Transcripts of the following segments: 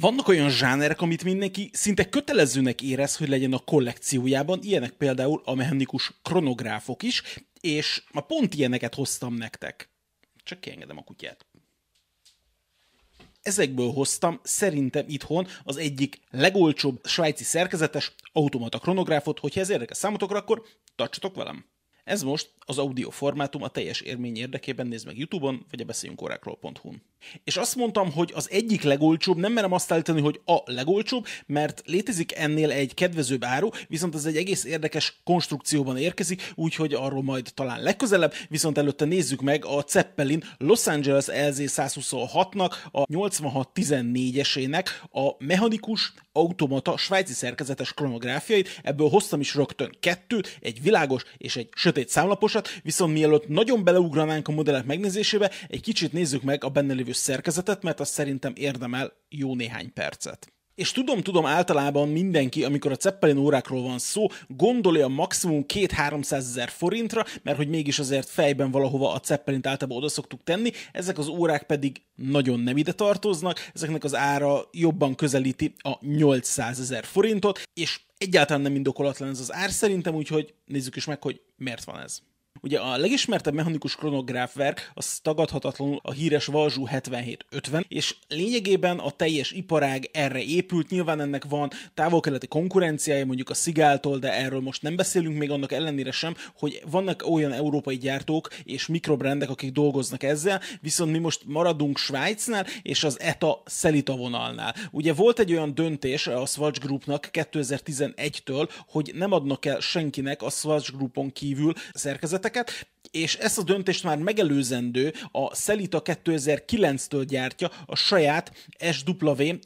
Vannak olyan zsánerek, amit mindenki szinte kötelezőnek érez, hogy legyen a kollekciójában, ilyenek például a mechanikus kronográfok is, és ma pont ilyeneket hoztam nektek. Csak kiengedem a kutyát. Ezekből hoztam szerintem itthon az egyik legolcsóbb svájci szerkezetes automata kronográfot, hogyha ez érdekes számotokra, akkor tartsatok velem! Ez most az audio formátum a teljes érmény érdekében. Nézd meg YouTube-on, vagy a beszéljünkorákról.hu-n. És azt mondtam, hogy az egyik legolcsóbb, nem merem azt állítani, hogy a legolcsóbb, mert létezik ennél egy kedvezőbb áru, viszont ez egy egész érdekes konstrukcióban érkezik, úgyhogy arról majd talán legközelebb, viszont előtte nézzük meg a Zeppelin Los Angeles LZ126-nak, a 8614-esének a mechanikus, automata, svájci szerkezetes kronográfiait, ebből hoztam is rögtön kettőt, egy világos és egy sötét számlaposat, viszont mielőtt nagyon beleugranánk a modellek megnézésébe, egy kicsit nézzük meg a benne lévő szerkezetet, mert az szerintem érdemel jó néhány percet. És tudom, tudom, általában mindenki, amikor a Zeppelin órákról van szó, gondolja a maximum 2-300 ezer forintra, mert hogy mégis azért fejben valahova a Zeppelint általában oda szoktuk tenni, ezek az órák pedig nagyon nem ide tartoznak, ezeknek az ára jobban közelíti a 800 ezer forintot, és egyáltalán nem indokolatlan ez az ár szerintem, úgyhogy nézzük is meg, hogy miért van ez. Ugye a legismertebb mechanikus kronográfverk az tagadhatatlanul a híres Valzsú 7750, és lényegében a teljes iparág erre épült, nyilván ennek van távol-keleti konkurenciája, mondjuk a Szigáltól, de erről most nem beszélünk még annak ellenére sem, hogy vannak olyan európai gyártók és mikrobrendek, akik dolgoznak ezzel, viszont mi most maradunk Svájcnál és az ETA Szelita vonalnál. Ugye volt egy olyan döntés a Swatch Groupnak 2011-től, hogy nem adnak el senkinek a Swatch Groupon kívül szerkezetek, termékeket, és ezt a döntést már megelőzendő a Celita 2009-től gyártja a saját SW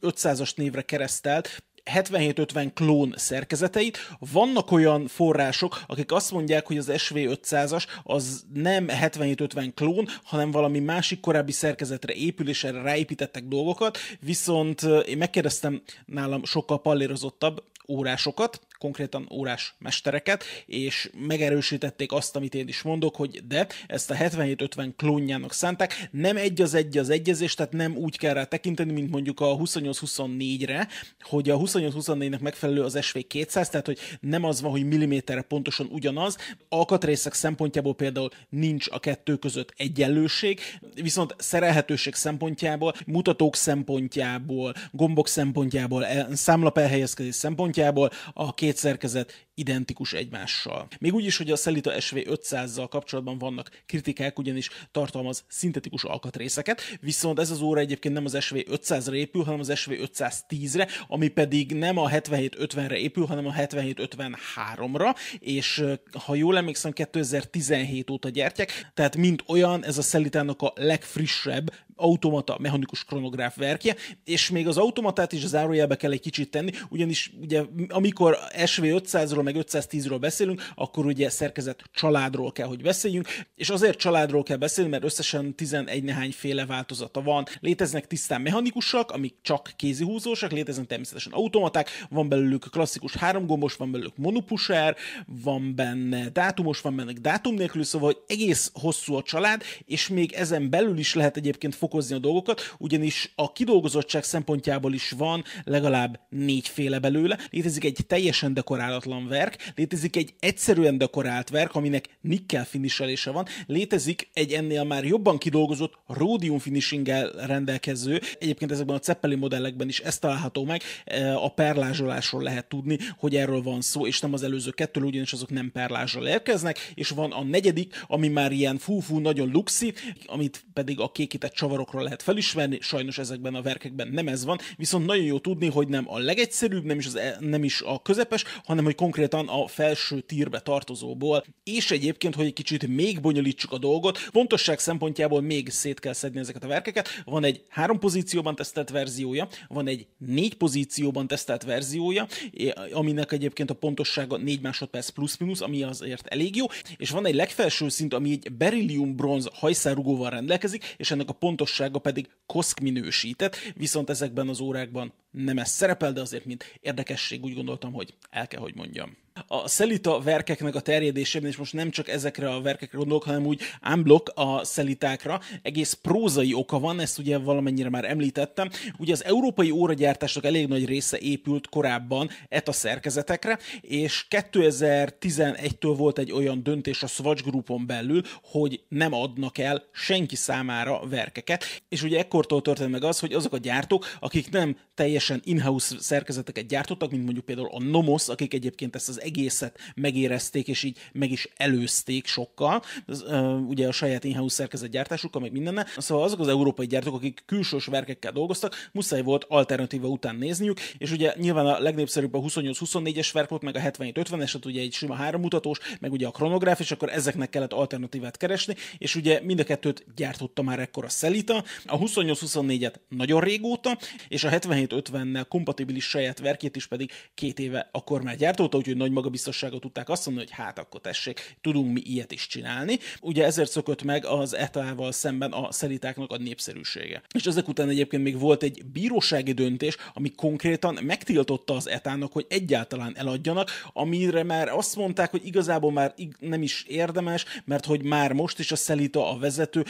500-as névre keresztelt 7750 klón szerkezeteit. Vannak olyan források, akik azt mondják, hogy az SV500-as az nem 7750 klón, hanem valami másik korábbi szerkezetre épül, és erre ráépítettek dolgokat, viszont én megkérdeztem nálam sokkal pallérozottabb órásokat, konkrétan órás mestereket, és megerősítették azt, amit én is mondok, hogy de ezt a 7750 klónjának szánták, nem egy az egy az egyezés, tehát nem úgy kell rá tekinteni, mint mondjuk a 2824-re, hogy a 2824-nek megfelelő az SV200, tehát hogy nem az van, hogy milliméterre pontosan ugyanaz, alkatrészek szempontjából például nincs a kettő között egyenlőség, viszont szerelhetőség szempontjából, mutatók szempontjából, gombok szempontjából, számlap elhelyezkedés szempontjából a két szerkezet identikus egymással. Még úgy is, hogy a Celita SV500-zal kapcsolatban vannak kritikák, ugyanis tartalmaz szintetikus alkatrészeket, viszont ez az óra egyébként nem az SV500-ra épül, hanem az SV510-re, ami pedig nem a 7750-re épül, hanem a 7753-ra, és ha jól emlékszem, 2017 óta gyártják, tehát mint olyan, ez a Celitának a legfrissebb automata mechanikus kronográf verkje, és még az automatát is zárójelbe kell egy kicsit tenni, ugyanis ugye amikor SV500-ról meg 510-ről beszélünk, akkor ugye szerkezet családról kell, hogy beszéljünk, és azért családról kell beszélni, mert összesen 11 nehány féle változata van. Léteznek tisztán mechanikusak, amik csak kézihúzósak, léteznek természetesen automaták, van belőlük klasszikus háromgombos, van belőlük monopuser, van benne dátumos, van benne dátum nélkül, szóval egész hosszú a család, és még ezen belül is lehet egyébként fokozni a dolgokat, ugyanis a kidolgozottság szempontjából is van legalább négyféle belőle. Létezik egy teljesen dekorálatlan verk, létezik egy egyszerűen dekorált verk, aminek nikkel finishelése van, létezik egy ennél már jobban kidolgozott rhodium finishinggel rendelkező, egyébként ezekben a Zeppelin modellekben is ez található meg, e, a perlázsolásról lehet tudni, hogy erről van szó, és nem az előző kettő, ugyanis azok nem perlázsal érkeznek, és van a negyedik, ami már ilyen fú-fú nagyon luxi, amit pedig a kékített csavarokról lehet felismerni, sajnos ezekben a verkekben nem ez van, viszont nagyon jó tudni, hogy nem a legegyszerűbb, nem is, az, e, nem is a közepes, hanem hogy konkrétan a felső tírbe tartozóból, és egyébként, hogy egy kicsit még bonyolítsuk a dolgot, pontosság szempontjából még szét kell szedni ezeket a verkeket. Van egy három pozícióban tesztelt verziója, van egy négy pozícióban tesztelt verziója, aminek egyébként a pontossága 4 másodperc plusz-minusz, ami azért elég jó, és van egy legfelső szint, ami egy berillium bronz hajszárugóval rendelkezik, és ennek a pontossága pedig koszk minősített, viszont ezekben az órákban nem ez szerepel, de azért mint érdekesség úgy gondoltam, hogy el kell, hogy mondjam. A szelita verkeknek a terjedésében, és most nem csak ezekre a verkekre gondolok, hanem úgy unblock a szelitákra, egész prózai oka van, ezt ugye valamennyire már említettem. Ugye az európai óragyártásnak elég nagy része épült korábban ETA szerkezetekre, és 2011-től volt egy olyan döntés a Swatch Groupon belül, hogy nem adnak el senki számára verkeket, és ugye ekkortól történt meg az, hogy azok a gyártók, akik nem teljesen in-house szerkezeteket gyártottak, mint mondjuk például a Nomos, akik egyébként ezt az egészet megérezték, és így meg is előzték sokkal, ez, ugye a saját in-house szerkezet gyártásukkal, meg mindenne. Szóval azok az európai gyártók, akik külsős verkekkel dolgoztak, muszáj volt alternatíva után nézniük, és ugye nyilván a legnépszerűbb a 28-24-es verk volt, meg a 77-50-es, hát ugye egy sima hárommutatós, meg ugye a kronográf, és akkor ezeknek kellett alternatívát keresni, és ugye mind a kettőt gyártotta már ekkor a Celita, a 28-24-et nagyon régóta, és a 77-50-nel kompatibilis saját verkét is pedig két éve akkor már gyártotta, úgyhogy nagy magabiztosságot tudták azt mondani, hogy hát akkor tessék, tudunk mi ilyet is csinálni. Ugye ezért szökött meg az ETA-val szemben a szelitáknak a népszerűsége. És ezek után egyébként még volt egy bírósági döntés, ami konkrétan megtiltotta az ETA-nak, hogy egyáltalán eladjanak, amire már azt mondták, hogy igazából már nem is érdemes, mert hogy már most is a Szelita a vezető,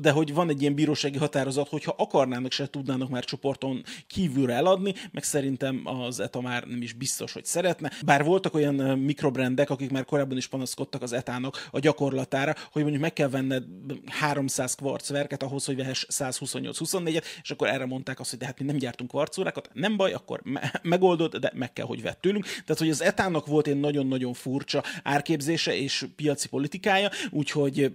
de hogy van egy ilyen bírósági határozat, hogyha akarnának, se tudnának már csoporton kívülre eladni, meg szerintem az ETA már nem is biztos, hogy szeretne. Bár voltak olyan mikrobrendek, akik már korábban is panaszkodtak az etának a gyakorlatára, hogy mondjuk meg kell venned 300 kvarcverket ahhoz, hogy vehess 128-24-et, és akkor erre mondták azt, hogy de hát mi nem gyártunk kvarcórákat, nem baj, akkor me- megoldod, de meg kell, hogy vett tőlünk. Tehát, hogy az etának volt egy nagyon-nagyon furcsa árképzése és piaci politikája, úgyhogy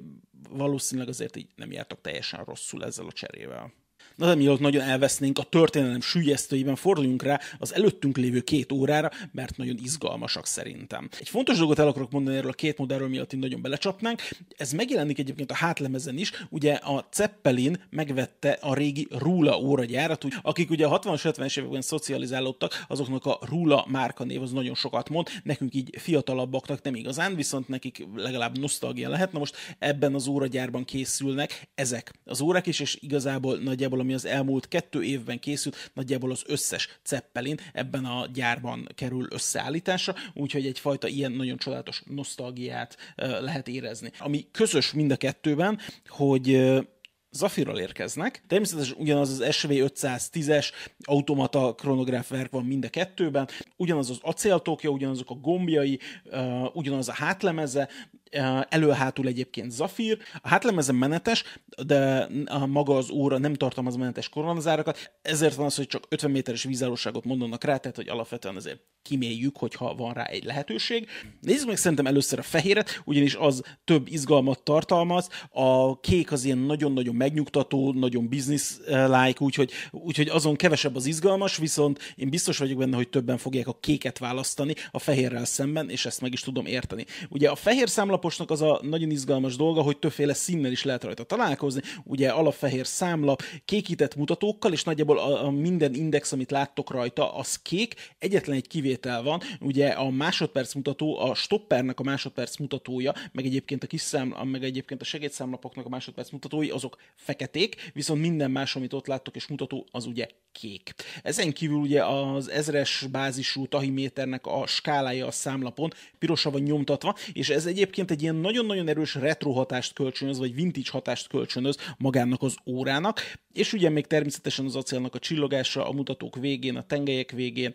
valószínűleg azért így nem jártak teljesen rosszul ezzel a cserével. Na de mielőtt nagyon elvesznénk a történelem sülyeztőiben, forduljunk rá az előttünk lévő két órára, mert nagyon izgalmasak szerintem. Egy fontos dolgot el akarok mondani erről a két modellről, miatt nagyon belecsapnánk. Ez megjelenik egyébként a hátlemezen is. Ugye a Zeppelin megvette a régi Rula óragyárat, akik ugye a 60-as, 70-es években szocializálódtak, azoknak a Rula márkanév az nagyon sokat mond, nekünk így fiatalabbaknak nem igazán, viszont nekik legalább nosztalgia lehet. Na most ebben az óragyárban készülnek ezek az órák is, és igazából nagyjából ami az elmúlt kettő évben készült, nagyjából az összes Zeppelin ebben a gyárban kerül összeállításra, úgyhogy egyfajta ilyen nagyon csodálatos nosztalgiát lehet érezni. Ami közös mind a kettőben, hogy Zafirral érkeznek. Természetesen ugyanaz az SV510-es automata kronográfverk van mind a kettőben, ugyanaz az acéltokja, ugyanazok a gombjai, ugyanaz a hátlemeze, elő-hátul egyébként Zafir. A hátlemezen menetes, de a maga az óra nem tartalmaz menetes koronazárakat, ezért van az, hogy csak 50 méteres vízállóságot mondanak rá, tehát hogy alapvetően azért kiméljük, hogyha van rá egy lehetőség. Nézzük meg szerintem először a fehéret, ugyanis az több izgalmat tartalmaz, a kék az ilyen nagyon-nagyon megnyugtató, nagyon business-like, úgyhogy, úgyhogy azon kevesebb az izgalmas, viszont én biztos vagyok benne, hogy többen fogják a kéket választani a fehérrel szemben, és ezt meg is tudom érteni. Ugye a fehér számla számlaposnak az a nagyon izgalmas dolga, hogy többféle színnel is lehet rajta találkozni. Ugye alapfehér számlap, kékített mutatókkal, és nagyjából a, a minden index, amit láttok rajta, az kék. Egyetlen egy kivétel van, ugye a másodperc mutató, a stoppernek a másodperc mutatója, meg egyébként a kis szám, meg egyébként a segédszámlapoknak a másodperc mutatói, azok feketék, viszont minden más, amit ott láttok és mutató, az ugye kék. Ezen kívül ugye az ezres bázisú tahiméternek a skálája a számlapon pirosra van nyomtatva, és ez egyébként egy ilyen nagyon-nagyon erős retro hatást kölcsönöz, vagy vintage hatást kölcsönöz magának az órának, és ugye még természetesen az acélnak a csillogása a mutatók végén, a tengelyek végén,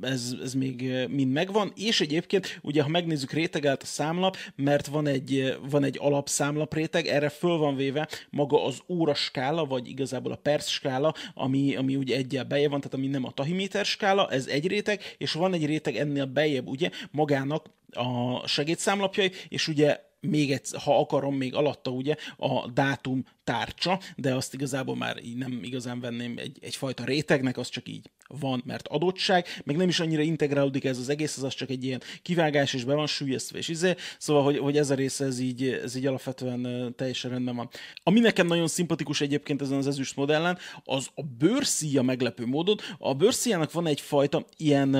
ez, ez még mind megvan, és egyébként ugye ha megnézzük rétegelt a számlap, mert van egy, van egy alapszámlap réteg, erre föl van véve maga az óra skála, vagy igazából a perc skála, ami, ami ugye egyel bejebb van, tehát ami nem a tahiméter skála, ez egy réteg, és van egy réteg ennél bejebb, ugye, magának a segédszámlapjai, és ugye még egy, ha akarom, még alatta ugye a dátum tárcsa, de azt igazából már így nem igazán venném egy, egyfajta rétegnek, az csak így van, mert adottság, meg nem is annyira integrálódik ez az egész, ez az csak egy ilyen kivágás, és be van sűjesztve, és izé, szóval, hogy, hogy ez a része, ez így, ez így alapvetően teljesen rendben van. Ami nekem nagyon szimpatikus egyébként ezen az ezüst modellen, az a bőrszíja meglepő módon. A bőrszíjának van egyfajta ilyen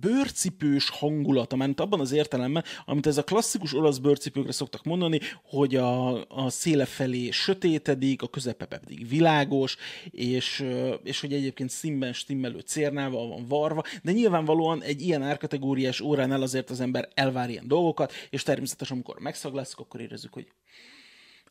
bőrcipős hangulata, mert abban az értelemben, amit ez a klasszikus olasz bőrcipőkre szoktak mondani, hogy a, a széle felé sötétedik, a közepe pedig világos, és, és hogy egyébként színben stimmelő cérnával van varva, de nyilvánvalóan egy ilyen árkategóriás óránál azért az ember elvár ilyen dolgokat, és természetesen amikor megszaglászok, akkor érezzük, hogy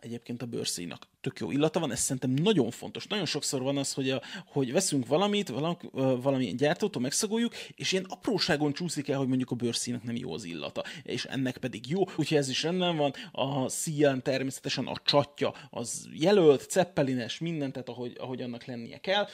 egyébként a bőrszínak tök jó illata van, ez szerintem nagyon fontos. Nagyon sokszor van az, hogy, a, hogy veszünk valamit, valami, valamilyen gyártótól megszagoljuk, és ilyen apróságon csúszik el, hogy mondjuk a bőrszínak nem jó az illata, és ennek pedig jó, úgyhogy ez is rendben van. A szíján természetesen a csatja az jelölt, ceppelines, mindent, tehát ahogy, ahogy annak lennie kell.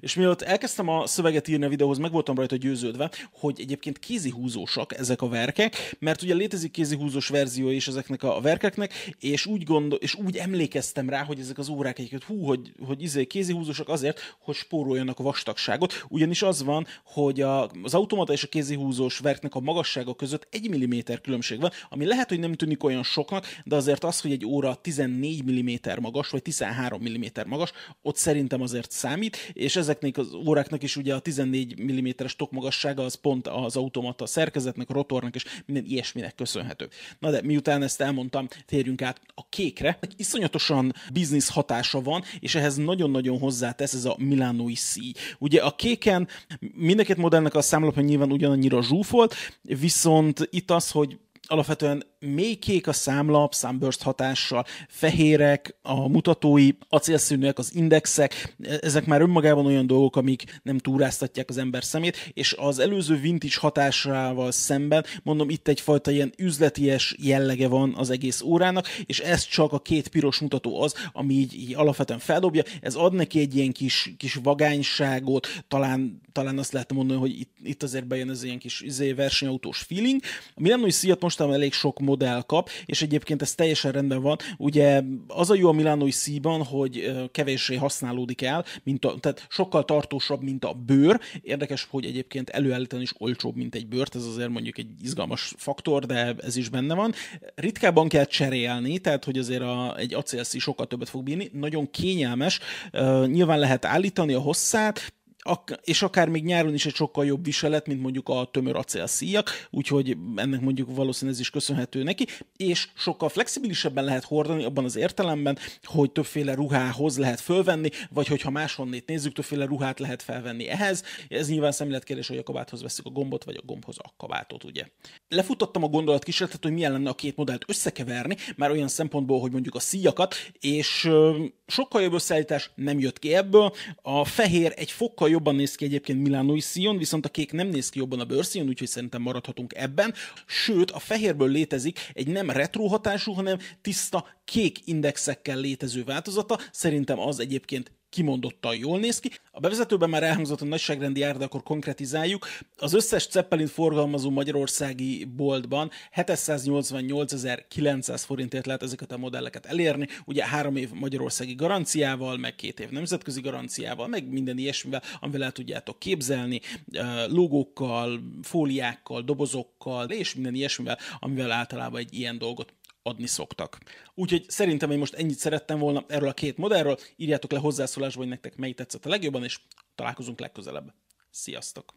És mielőtt elkezdtem a szöveget írni a videóhoz, meg voltam rajta győződve, hogy egyébként kézihúzósak ezek a verkek, mert ugye létezik kézihúzós verzió is ezeknek a verkeknek, és úgy, gondol, és úgy emlékeztem rá, hogy ezek az órák egyébként hú, hogy, hogy izé kézihúzósak azért, hogy spóroljanak a vastagságot, ugyanis az van, hogy a, az automata és a kézihúzós verknek a magassága között egy milliméter különbség van, ami lehet, hogy nem tűnik olyan soknak, de azért az, hogy egy óra 14 mm magas, vagy 13 mm magas, ott szerintem azért számít, és ezeknek az óráknak is ugye a 14 mm-es tokmagassága az pont az automata szerkezetnek, a rotornak és minden ilyesminek köszönhető. Na de miután ezt elmondtam, térjünk át a kékre. Iszonyatosan biznisz hatása van, és ehhez nagyon-nagyon hozzátesz ez a milánói szíj. Ugye a kéken mindeket modellnek a számlapja nyilván ugyanannyira zsúfolt, viszont itt az, hogy alapvetően mély kék a számlap, sunburst hatással, fehérek, a mutatói, acélszínűek, az indexek, ezek már önmagában olyan dolgok, amik nem túráztatják az ember szemét, és az előző vintage hatásával szemben, mondom, itt egyfajta ilyen üzleties jellege van az egész órának, és ez csak a két piros mutató az, ami így, így alapvetően feldobja, ez ad neki egy ilyen kis, kis vagányságot, talán, talán azt lehet mondani, hogy itt, itt azért bejön ez ilyen kis izé, versenyautós feeling. A Milano Fiat mostanában elég sok modell kap, és egyébként ez teljesen rendben van. Ugye az a jó a Milánói szíban, hogy kevéssé használódik el, mint a, tehát sokkal tartósabb, mint a bőr. Érdekes, hogy egyébként előállítani is olcsóbb, mint egy bőrt, ez azért mondjuk egy izgalmas faktor, de ez is benne van. Ritkábban kell cserélni, tehát hogy azért a, egy acélszí sokkal többet fog bírni, nagyon kényelmes, nyilván lehet állítani a hosszát, és akár még nyáron is egy sokkal jobb viselet, mint mondjuk a tömör acélszíjak, úgyhogy ennek mondjuk valószínűleg ez is köszönhető neki, és sokkal flexibilisebben lehet hordani abban az értelemben, hogy többféle ruhához lehet fölvenni, vagy hogyha máshonnét nézzük, többféle ruhát lehet felvenni ehhez. Ez nyilván szemléletkérdés, hogy a kabáthoz veszük a gombot, vagy a gombhoz a kabátot, ugye. Lefutottam a gondolat kísérletet, hogy milyen lenne a két modellt összekeverni, már olyan szempontból, hogy mondjuk a szíjakat, és sokkal jobb összeállítás nem jött ki ebből. A fehér egy fokkal jobban néz ki egyébként Milánói Sion, viszont a kék nem néz ki jobban a bőrszíjon, úgyhogy szerintem maradhatunk ebben. Sőt, a fehérből létezik egy nem retro hatású, hanem tiszta kék indexekkel létező változata. Szerintem az egyébként kimondottan jól néz ki. A bevezetőben már elhangzott a nagyságrendi ár, de akkor konkretizáljuk. Az összes Zeppelin forgalmazó magyarországi boltban 788.900 forintért lehet ezeket a modelleket elérni. Ugye három év magyarországi garanciával, meg két év nemzetközi garanciával, meg minden ilyesmivel, amivel el tudjátok képzelni, logókkal, fóliákkal, dobozokkal, és minden ilyesmivel, amivel általában egy ilyen dolgot adni szoktak. Úgyhogy szerintem én most ennyit szerettem volna erről a két modellről. Írjátok le hozzászólásba, hogy nektek melyik tetszett a legjobban, és találkozunk legközelebb. Sziasztok!